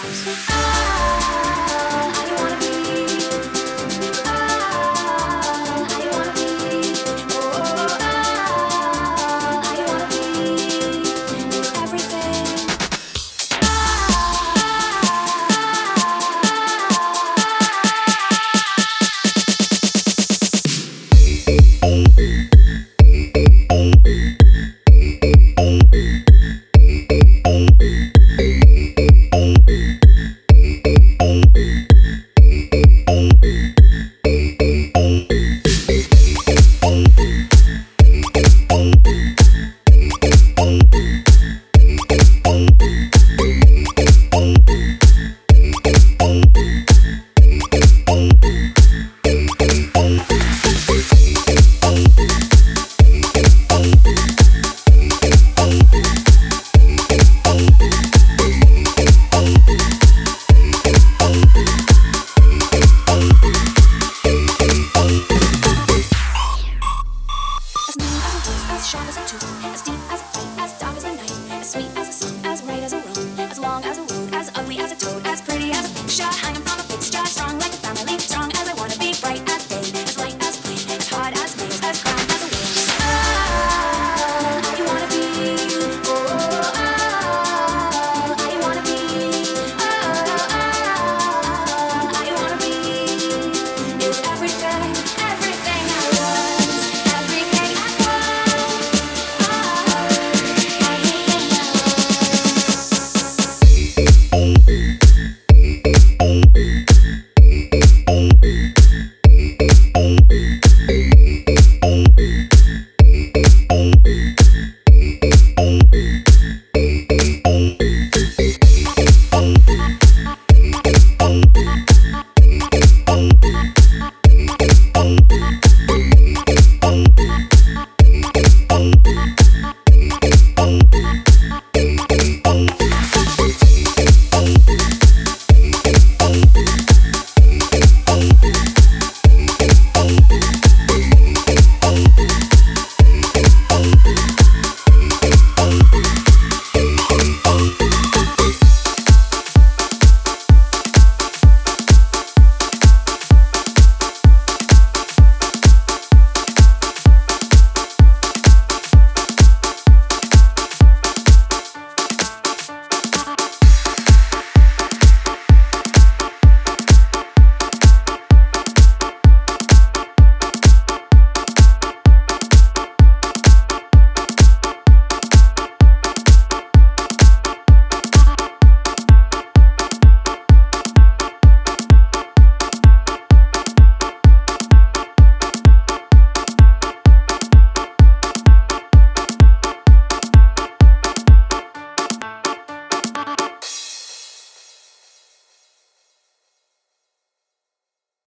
house. Ah, I, sweet as a